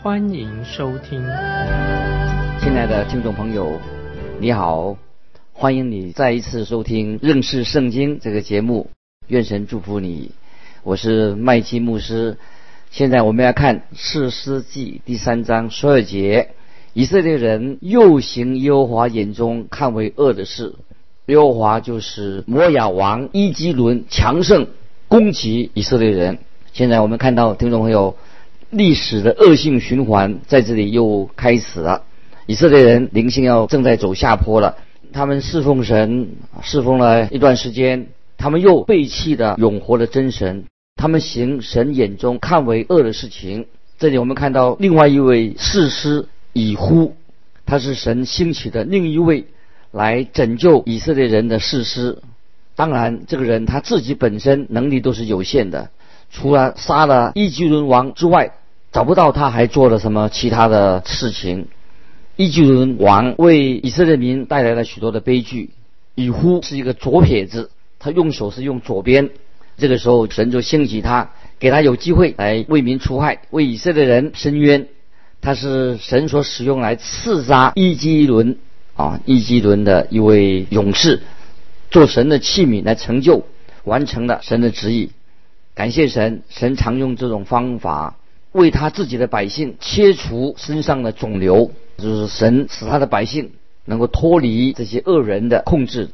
欢迎收听。亲爱的听众朋友，你好，欢迎你再一次收听认识圣经这个节目。愿神祝福你。我是麦基牧师。现在我们要看士师记第三章十二节：以色列人又行耶和华眼中看为恶的事。耶和华就是摩亚王伊基伦强盛攻击以色列人。现在我们看到听众朋友，历史的恶性循环在这里又开始了。以色列人灵性要正在走下坡了。他们侍奉神，侍奉了一段时间，他们又背弃了永活的真神。他们行神眼中看为恶的事情。这里我们看到另外一位士师以呼，他是神兴起的另一位来拯救以色列人的士师。当然，这个人他自己本身能力都是有限的，除了杀了伊基伦王之外，找不到他还做了什么其他的事情。伊基伦王为以色列民带来了许多的悲剧。以呼是一个左撇子，他用手是用左边。这个时候，神就兴起他，给他有机会来为民除害，为以色列人伸冤。他是神所使用来刺杀伊基伦啊，伊基伦的一位勇士，做神的器皿来成就，完成了神的旨意。感谢神，神常用这种方法为他自己的百姓切除身上的肿瘤，就是神使他的百姓能够脱离这些恶人的控制。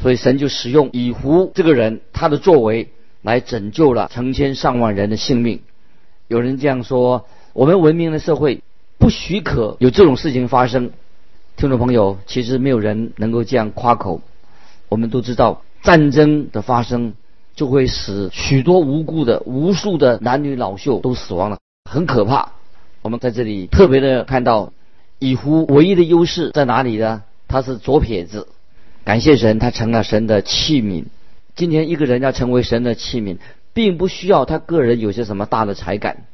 所以神就使用以胡这个人，他的作为。来拯救了成千上万人的性命。有人这样说：我们文明的社会不许可有这种事情发生。听众朋友，其实没有人能够这样夸口。我们都知道，战争的发生就会使许多无辜的、无数的男女老幼都死亡了，很可怕。我们在这里特别的看到，以胡唯一的优势在哪里呢？他是左撇子。感谢神，他成了神的器皿。今天一个人要成为神的器皿，并不需要他个人有些什么大的才干。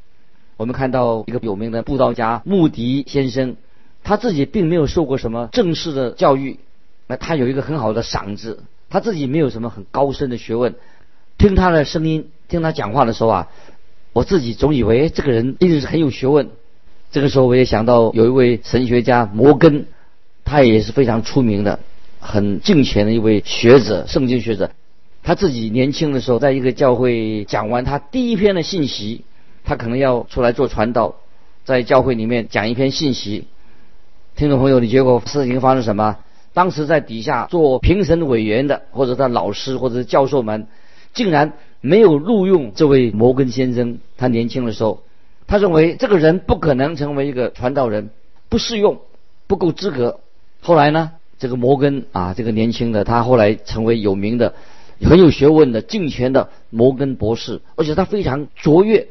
我们看到一个有名的布道家穆迪先生，他自己并没有受过什么正式的教育，那他有一个很好的嗓子，他自己没有什么很高深的学问。听他的声音，听他讲话的时候啊，我自己总以为这个人一定是很有学问。这个时候我也想到有一位神学家摩根，他也是非常出名的、很敬虔的一位学者，圣经学者。他自己年轻的时候，在一个教会讲完他第一篇的信息，他可能要出来做传道，在教会里面讲一篇信息。听众朋友，你结果事情发生什么？当时在底下做评审委员的，或者他老师或者教授们，竟然没有录用这位摩根先生。他年轻的时候，他认为这个人不可能成为一个传道人，不适用，不够资格。后来呢，这个摩根啊，这个年轻的他后来成为有名的。很有学问的敬虔的摩根博士，而且他非常卓越，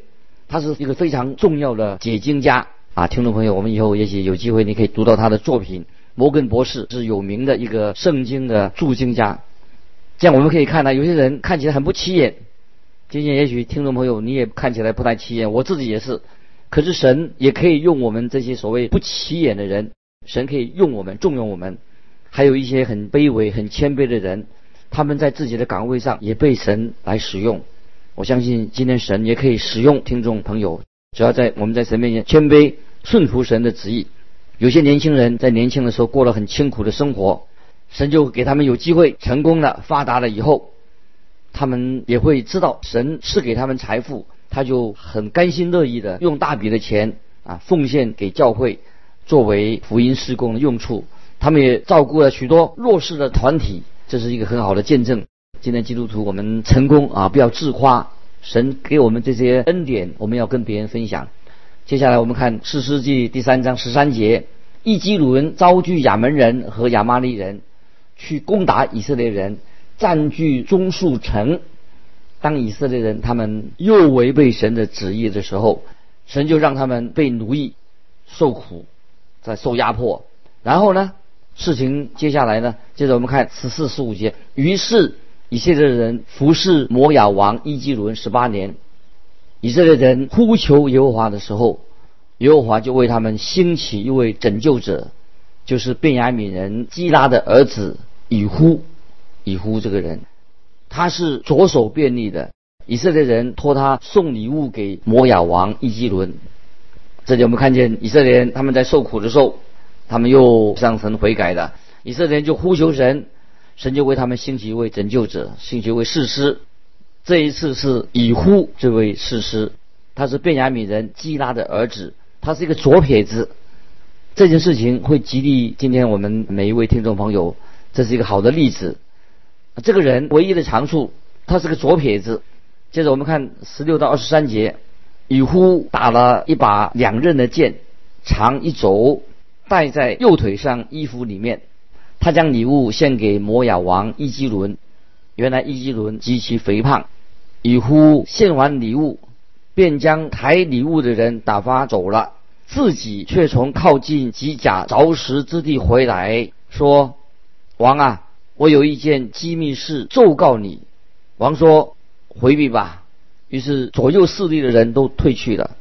他是一个非常重要的解经家啊！听众朋友，我们以后也许有机会，你可以读到他的作品。摩根博士是有名的一个圣经的注经家，这样我们可以看到，有些人看起来很不起眼，今天也许听众朋友你也看起来不太起眼，我自己也是。可是神也可以用我们这些所谓不起眼的人，神可以用我们重用我们，还有一些很卑微、很谦卑的人。他们在自己的岗位上也被神来使用，我相信今天神也可以使用听众朋友，只要在我们在神面前谦卑顺服神的旨意。有些年轻人在年轻的时候过了很清苦的生活，神就给他们有机会成功了、发达了以后，他们也会知道神赐给他们财富，他就很甘心乐意的用大笔的钱啊奉献给教会，作为福音施工的用处。他们也照顾了许多弱势的团体。这是一个很好的见证。今天基督徒，我们成功啊！不要自夸，神给我们这些恩典，我们要跟别人分享。接下来我们看四世纪第三章十三节：伊基鲁人遭聚亚门人和亚玛利人，去攻打以色列人，占据中树城。当以色列人他们又违背神的旨意的时候，神就让他们被奴役、受苦。在受压迫。然后呢，事情接下来呢，接着我们看十四、十五节。于是以色列人服侍摩亚王伊基伦十八年。以色列人呼求耶和华的时候，耶和华就为他们兴起一位拯救者，就是便雅悯人基拉的儿子以呼。以呼这个人，他是左手便利的。以色列人托他送礼物给摩亚王伊基伦。这里我们看见以色列人他们在受苦的时候，他们又向神悔改的。以色列人就呼求神，神就为他们兴起一位拯救者，兴起一位士师。这一次是以呼这位士师，他是便雅悯人基拉的儿子，他是一个左撇子。这件事情会激励今天我们每一位听众朋友，这是一个好的例子。这个人唯一的长处，他是个左撇子。接着我们看十六到二十三节，以呼打了一把两刃的剑，长一肘，戴在右腿上衣服里面。他将礼物献给摩亚王伊基伦。原来伊基伦极其肥胖，以呼献完礼物，便将抬礼物的人打发走了，自己却从靠近吉甲凿石之地回来，说：“王啊，我有一件机密事奏告你。”王说。回避吧。于是左右势力的人都退去了。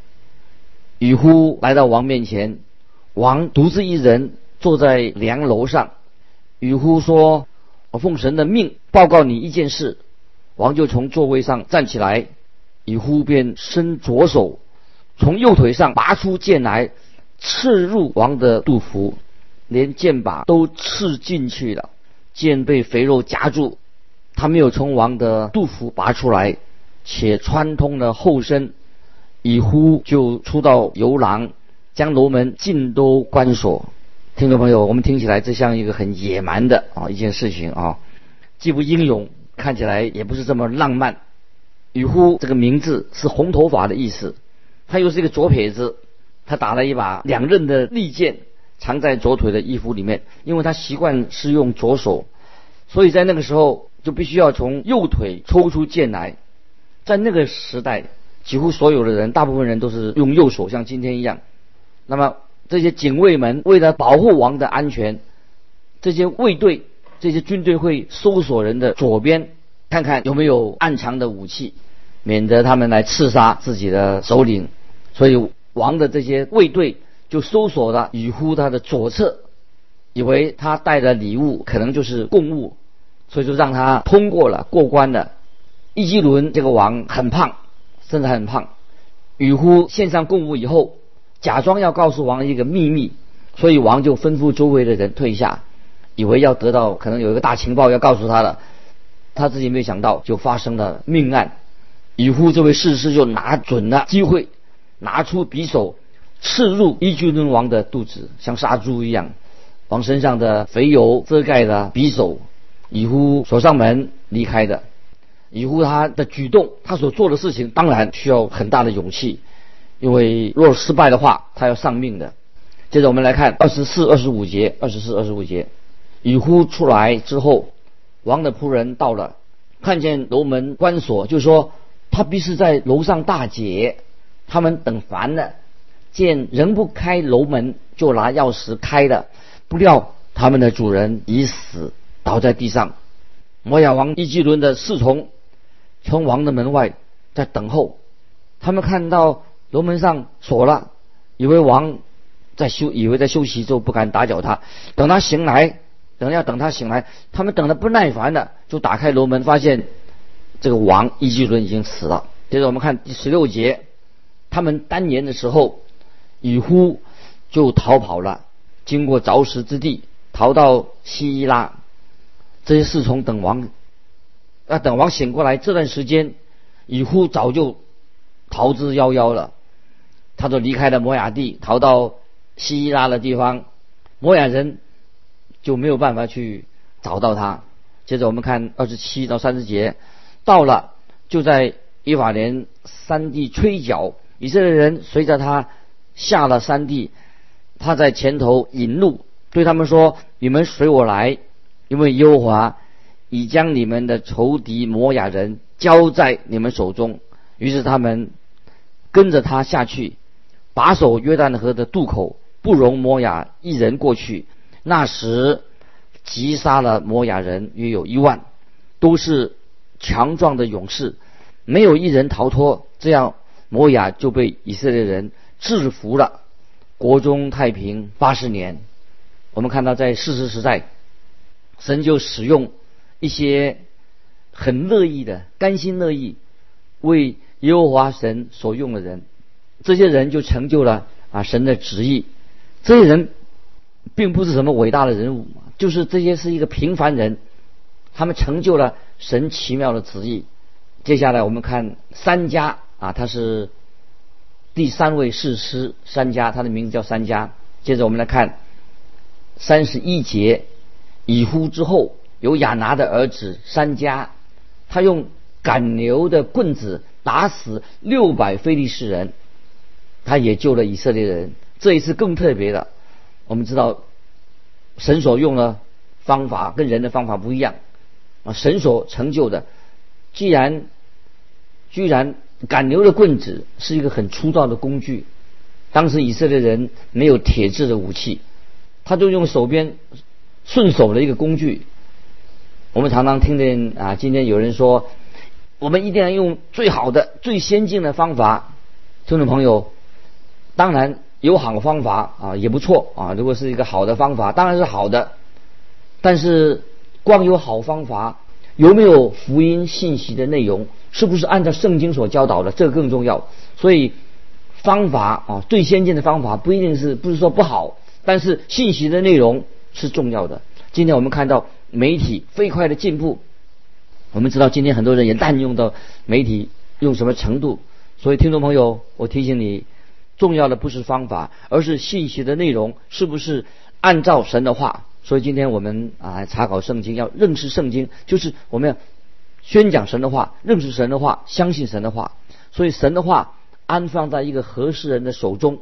羽呼来到王面前，王独自一人坐在梁楼上。羽呼说：“我奉神的命报告你一件事。”王就从座位上站起来，羽呼便伸左手，从右腿上拔出剑来，刺入王的肚腹，连剑把都刺进去了。剑被肥肉夹住。他没有从王的肚腹拔出来，且穿通了后身，以呼就出到游廊，将楼门尽都关锁。听众朋友，我们听起来这像一个很野蛮的啊一件事情啊，既不英勇，看起来也不是这么浪漫。以呼这个名字是红头发的意思，他又是一个左撇子，他打了一把两刃的利剑，藏在左腿的衣服里面，因为他习惯是用左手，所以在那个时候。就必须要从右腿抽出剑来，在那个时代，几乎所有的人，大部分人都是用右手，像今天一样。那么这些警卫们为了保护王的安全，这些卫队、这些军队会搜索人的左边，看看有没有暗藏的武器，免得他们来刺杀自己的首领。所以王的这些卫队就搜索了羽乎他的左侧，以为他带的礼物可能就是贡物。所以就让他通过了过关了。伊基伦这个王很胖，身材很胖。羽乎献上贡物以后，假装要告诉王一个秘密，所以王就吩咐周围的人退下，以为要得到可能有一个大情报要告诉他了。他自己没想到，就发生了命案。羽乎这位士师就拿准了机会，拿出匕首刺入伊基伦王的肚子，像杀猪一样，王身上的肥油遮盖了匕首。以呼锁上门离开的，以呼他的举动，他所做的事情，当然需要很大的勇气，因为若失败的话，他要丧命的。接着我们来看二十四、二十五节，二十四、二十五节，以呼出来之后，王的仆人到了，看见楼门关锁，就说他必是在楼上大姐，他们等烦了，见人不开楼门，就拿钥匙开了，不料他们的主人已死。倒在地上，摩亚王伊基伦的侍从从王的门外在等候。他们看到楼门上锁了，以为王在休，以为在休息，就不敢打搅他。等他醒来，等要等他醒来，他们等的不耐烦了，就打开楼门，发现这个王伊基伦已经死了。接着我们看第十六节，他们单年的时候，以呼就逃跑了，经过凿石之地，逃到西伊拉。这些侍从等王，啊，等王醒过来这段时间，以呼早就逃之夭夭了。他就离开了摩亚地，逃到西拉的地方，摩亚人就没有办法去找到他。接着我们看二十七到三十节，到了就在伊法连山地吹角，以色列人随着他下了山地，他在前头引路，对他们说：“你们随我来。”因为优华已将你们的仇敌摩亚人交在你们手中，于是他们跟着他下去，把守约旦河的渡口，不容摩亚一人过去。那时，击杀了摩亚人约有一万，都是强壮的勇士，没有一人逃脱。这样，摩亚就被以色列人制服了，国中太平八十年。我们看到，在事实时代，神就使用一些很乐意的、甘心乐意为耶和华神所用的人，这些人就成就了啊神的旨意。这些人并不是什么伟大的人物，就是这些是一个平凡人，他们成就了神奇妙的旨意。接下来我们看三家啊，他是第三位士师三家，他的名字叫三家。接着我们来看三十一节，以呼之后有亚拿的儿子三家，他用赶牛的棍子打死六百非利士人，他也救了以色列人。这一次更特别的，我们知道神所用的方法跟人的方法不一样啊！神所成就的，既然居然赶牛的棍子是一个很粗糙的工具，当时以色列人没有铁制的武器，他就用手边顺手的一个工具。我们常常听见啊，今天有人说，我们一定要用最好的、最先进的方法。听众朋友，当然。有好方法啊，也不错啊。如果是一个好的方法，当然是好的。但是光有好方法，有没有福音信息的内容，是不是按照圣经所教导的，这个更重要。所以方法啊，最先进的方法不一定是不是说不好，但是信息的内容是重要的。今天我们看到媒体飞快的进步，我们知道今天很多人也滥用到媒体用什么程度。所以听众朋友，我提醒你。重要的不是方法，而是信息的内容是不是按照神的话。所以今天我们啊查考圣经，要认识圣经，就是我们要宣讲神的话，认识神的话，相信神的话。所以神的话安放在一个合适人的手中，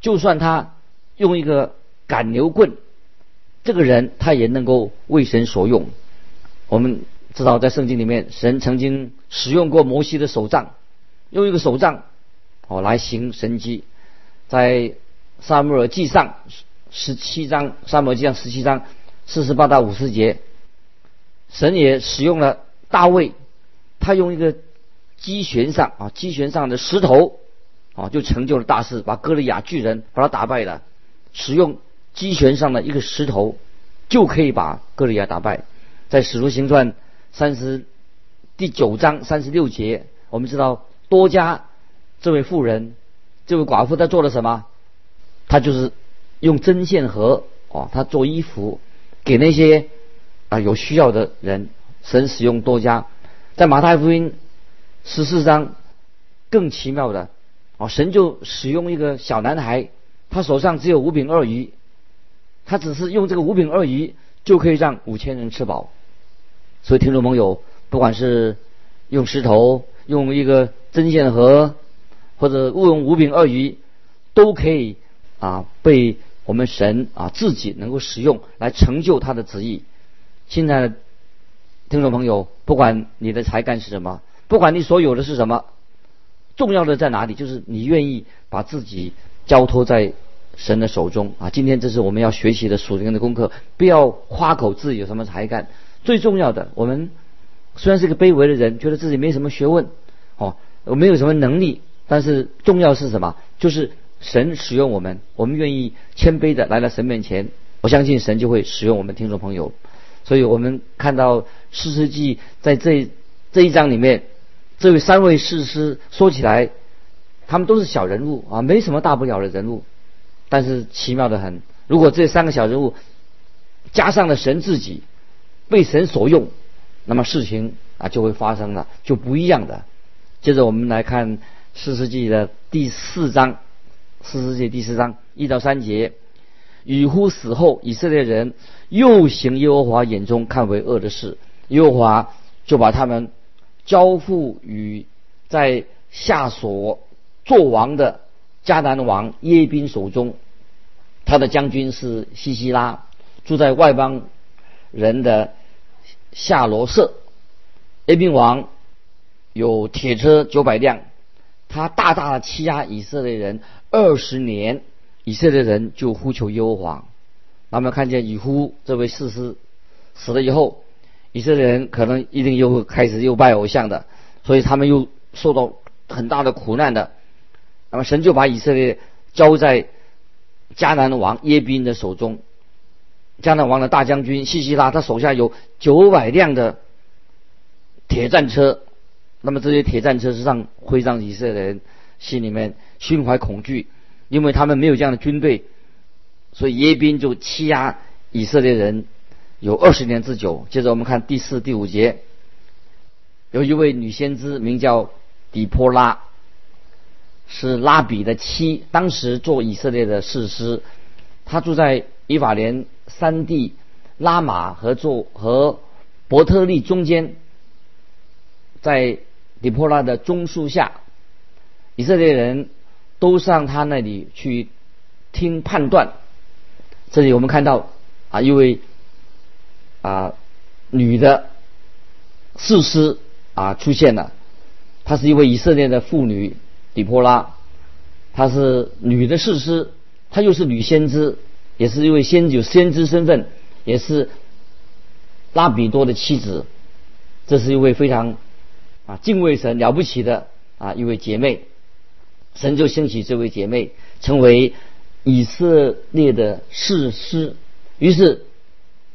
就算他用一个赶牛棍，这个人他也能够为神所用。我们知道在圣经里面，神曾经使用过摩西的手杖，用一个手杖。哦，来行神迹，在撒母耳记上十七章，撒母耳记上十七章四十八到五十节，神也使用了大卫，他用一个机旋上啊机旋上的石头啊，就成就了大事，把歌利亚巨人把他打败了。使用机旋上的一个石头，就可以把歌利亚打败。在使徒行传三十第九章三十六节，我们知道多加。这位妇人，这位寡妇，她做了什么？她就是用针线盒哦，他做衣服给那些啊有需要的人。神使用多家，在马太福音十四章更奇妙的哦，神就使用一个小男孩，他手上只有五饼二鱼，他只是用这个五饼二鱼就可以让五千人吃饱。所以听众朋友，不管是用石头，用一个针线盒。或者误用五饼二鱼，都可以啊被我们神啊自己能够使用来成就他的旨意。现在听众朋友，不管你的才干是什么，不管你所有的是什么，重要的在哪里？就是你愿意把自己交托在神的手中啊。今天这是我们要学习的属灵的功课，不要夸口自己有什么才干。最重要的，我们虽然是个卑微的人，觉得自己没什么学问哦，我没有什么能力。但是重要是什么？就是神使用我们，我们愿意谦卑的来到神面前，我相信神就会使用我们听众朋友。所以我们看到四世纪在这这一章里面，这位三位士师说起来，他们都是小人物啊，没什么大不了的人物。但是奇妙的很，如果这三个小人物加上了神自己，被神所用，那么事情啊就会发生了，就不一样的。接着我们来看。四世纪的第四章，四世纪第四章一到三节，与乎死后，以色列人又行耶和华眼中看为恶的事，耶和华就把他们交付于在下所做王的迦南王耶宾手中，他的将军是西西拉，住在外邦人的夏罗舍，耶宾王有铁车九百辆。他大大的欺压以色列人二十年，以色列人就呼求耶和华。他们看见以呼这位士师死了以后，以色列人可能一定又会开始又拜偶像的，所以他们又受到很大的苦难的。那么神就把以色列交在迦南王耶宾的手中。迦南王的大将军西西拉，他手下有九百辆的铁战车。那么这些铁战车是让会让以色列人心里面心怀恐惧，因为他们没有这样的军队，所以耶宾就欺压以色列人有二十年之久。接着我们看第四、第五节，有一位女先知名叫底波拉，是拉比的妻，当时做以色列的士师，她住在以法莲山地拉玛和做和伯特利中间，在。底波拉的棕树下，以色列人都上他那里去听判断。这里我们看到啊，一位啊女的士师啊出现了，她是一位以色列的妇女底波拉，她是女的士师，她又是女先知，也是一位先有先知身份，也是拉比多的妻子。这是一位非常。啊，敬畏神了不起的啊一位姐妹，神就兴起这位姐妹成为以色列的士师。于是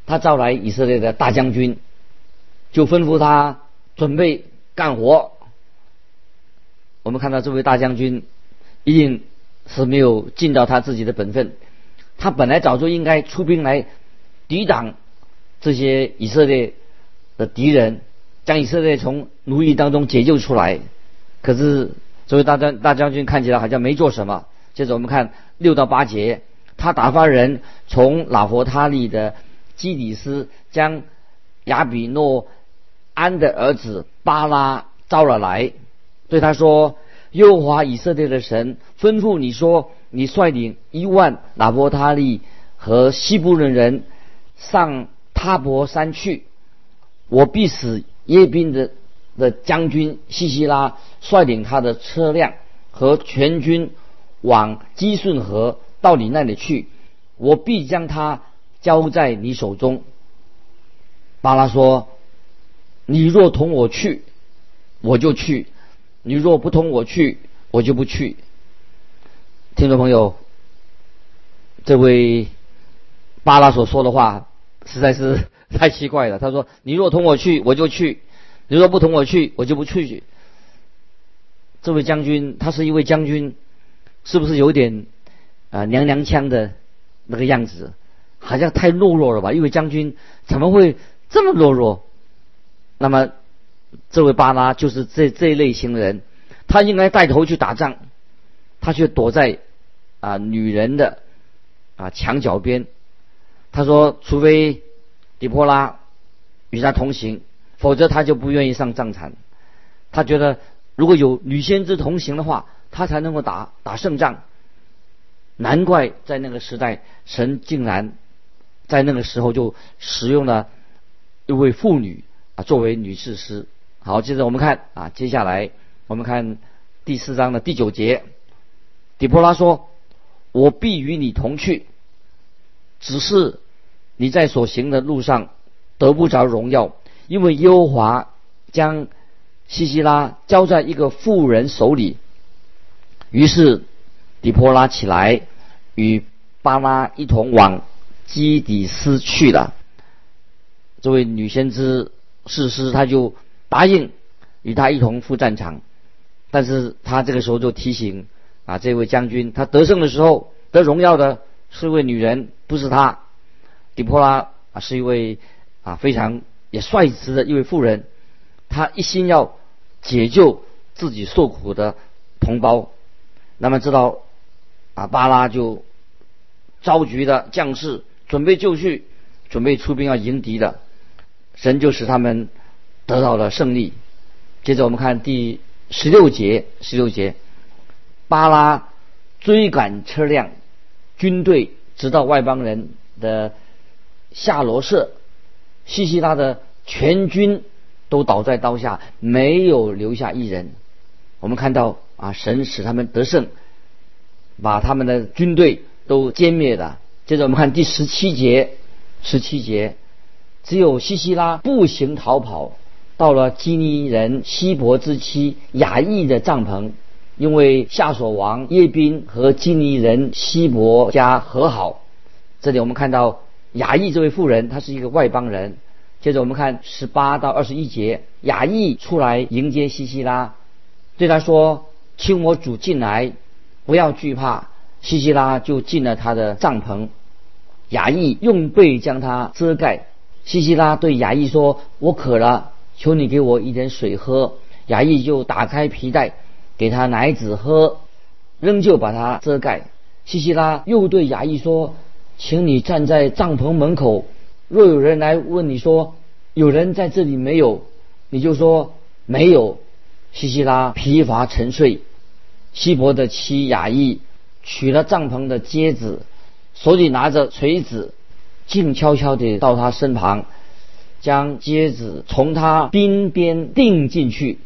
他召来以色列的大将军，就吩咐他准备干活。我们看到这位大将军一定是没有尽到他自己的本分，他本来早就应该出兵来抵挡这些以色列的敌人。将以色列从奴役当中解救出来，可是这位大将大将军看起来好像没做什么。接着我们看六到八节，他打发人从老佛他利的基底斯将亚比诺安的儿子巴拉招了来，对他说：“又华以色列的神吩咐你说，你率领一万老佛他利和西部人人上塔伯山去，我必死。”耶宾的的将军西西拉率领他的车辆和全军往基顺河到你那里去，我必将他交在你手中。巴拉说：“你若同我去，我就去；你若不同我去，我就不去。”听众朋友，这位巴拉所说的话实在是。太奇怪了，他说：“你若同我去，我就去；你若不同我去，我就不去。”这位将军，他是一位将军，是不是有点啊娘娘腔的那个样子？好像太懦弱了吧？一位将军怎么会这么懦弱？那么，这位巴拉就是这这一类型的人，他应该带头去打仗，他却躲在啊女人的啊墙角边。他说：“除非。”底波拉与他同行，否则他就不愿意上战场。他觉得如果有女先知同行的话，他才能够打打胜仗。难怪在那个时代，神竟然在那个时候就使用了一位妇女啊作为女士师。好，接着我们看啊，接下来我们看第四章的第九节。底波拉说：“我必与你同去，只是。”你在所行的路上得不着荣耀，因为耶和华将西西拉交在一个妇人手里。于是底波拉起来，与巴拉一同往基底斯去了。这位女先知士师，他就答应与他一同赴战场。但是他这个时候就提醒啊，这位将军，他得胜的时候得荣耀的是位女人，不是他。底波拉啊，是一位啊非常也率直的一位妇人，她一心要解救自己受苦的同胞。那么知道啊，巴拉就召集的将士准备就绪，准备出兵要迎敌的，神就使他们得到了胜利。接着我们看第十六节，十六节，巴拉追赶车辆、军队，直到外邦人的。夏罗社、西西拉的全军都倒在刀下，没有留下一人。我们看到啊，神使他们得胜，把他们的军队都歼灭了。接着我们看第十七节，十七节，只有西西拉步行逃跑，到了基尼人希伯之妻雅意的帐篷，因为夏所王耶宾和基尼人希伯家和好。这里我们看到雅意这位妇人，她是一个外邦人。接着我们看十八到二十一节，雅意出来迎接西西拉，对他说：“请我主进来，不要惧怕。”西西拉就进了他的帐篷，雅意用被将他遮盖。西西拉对雅意说：“我渴了，求你给我一点水喝。”雅意就打开皮带，给他奶子喝，仍旧把他遮盖。西西拉又对雅意说：“请你站在帐篷门口。”若有人来问你说有人在这里没有，你就说没有。西西拉疲乏沉睡，希伯的妻雅意取了帐篷的阶子，手里拿着锤子，静悄悄地到他身旁，将阶子从他鬓边钉进去，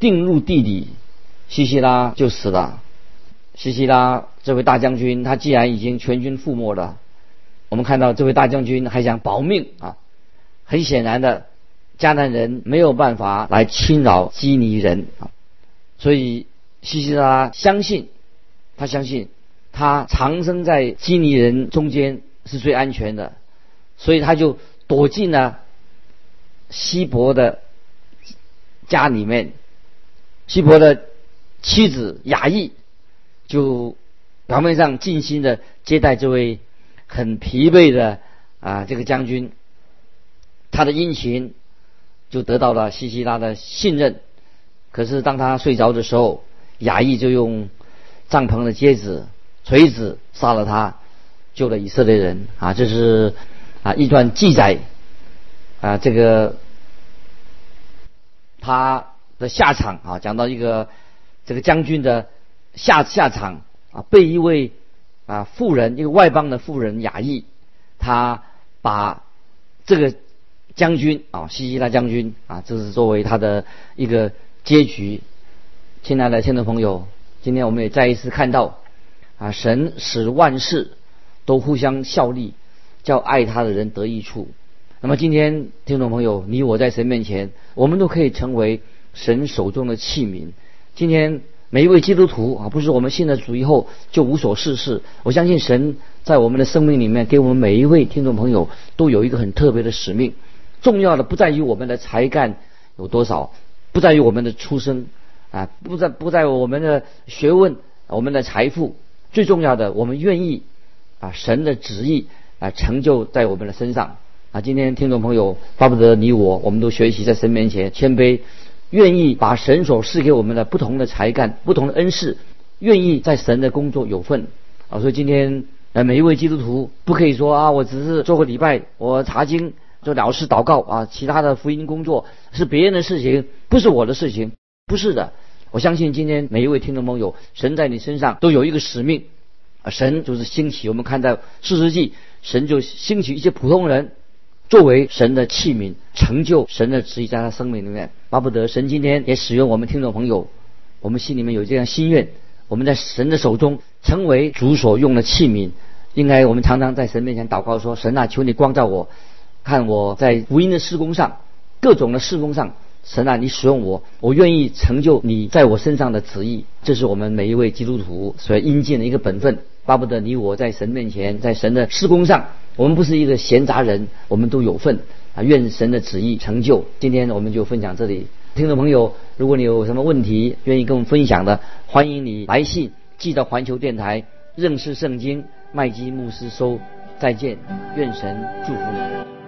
钉入地里，西西拉就死了。西西拉这位大将军，他既然已经全军覆没了。我们看到这位大将军还想保命啊，很显然的，迦南人没有办法来侵扰基尼人啊，所以西西拉相信，他相信他藏身在基尼人中间是最安全的，所以他就躲进了希伯的家里面，希伯的妻子雅意就表面上尽心的接待这位。很疲惫的啊，这个将军，他的殷勤就得到了西西拉的信任。可是当他睡着的时候，雅意就用帐篷的阶子、锤子杀了他，救了以色列人啊！这是啊一段记载啊，这个他的下场啊，讲到一个这个将军的下下场啊，被一位。啊，富人一个外邦的富人雅意，他把这个将军啊，西西拉将军啊，这是作为他的一个结局。亲爱的听众朋友，今天我们也再一次看到啊，神使万事都互相效力，叫爱他的人得益处。那么今天听众朋友，你我在神面前，我们都可以成为神手中的器皿。今天。每一位基督徒啊，不是我们信了主以后就无所事事。我相信神在我们的生命里面，给我们每一位听众朋友都有一个很特别的使命。重要的不在于我们的才干有多少，不在于我们的出身啊，不在不在我们的学问、我们的财富。最重要的，我们愿意啊，神的旨意啊成就在我们的身上啊。今天听众朋友巴不得你我，我们都学习在神面前谦卑。愿意把神所赐给我们的不同的才干、不同的恩赐，愿意在神的工作有份啊！所以今天呃，每一位基督徒不可以说啊，我只是做个礼拜，我查经做了事祷告啊，其他的福音工作是别人的事情，不是我的事情，不是的。我相信今天每一位听众朋友，神在你身上都有一个使命啊！神就是兴起，我们看在四世纪，神就兴起一些普通人。作为神的器皿，成就神的旨意，在他生命里面，巴不得神今天也使用我们听众朋友，我们心里面有这样心愿，我们在神的手中成为主所用的器皿。应该我们常常在神面前祷告说：“神啊，求你光照我，看我在福音的施工上，各种的施工上，神啊，你使用我，我愿意成就你在我身上的旨意。”这是我们每一位基督徒所应尽的一个本分。巴不得你我在神面前，在神的施工上。我们不是一个闲杂人，我们都有份啊！愿神的旨意成就。今天我们就分享这里，听众朋友，如果你有什么问题愿意跟我们分享的，欢迎你来信寄到环球电台认识圣经麦基牧师收。再见，愿神祝福你。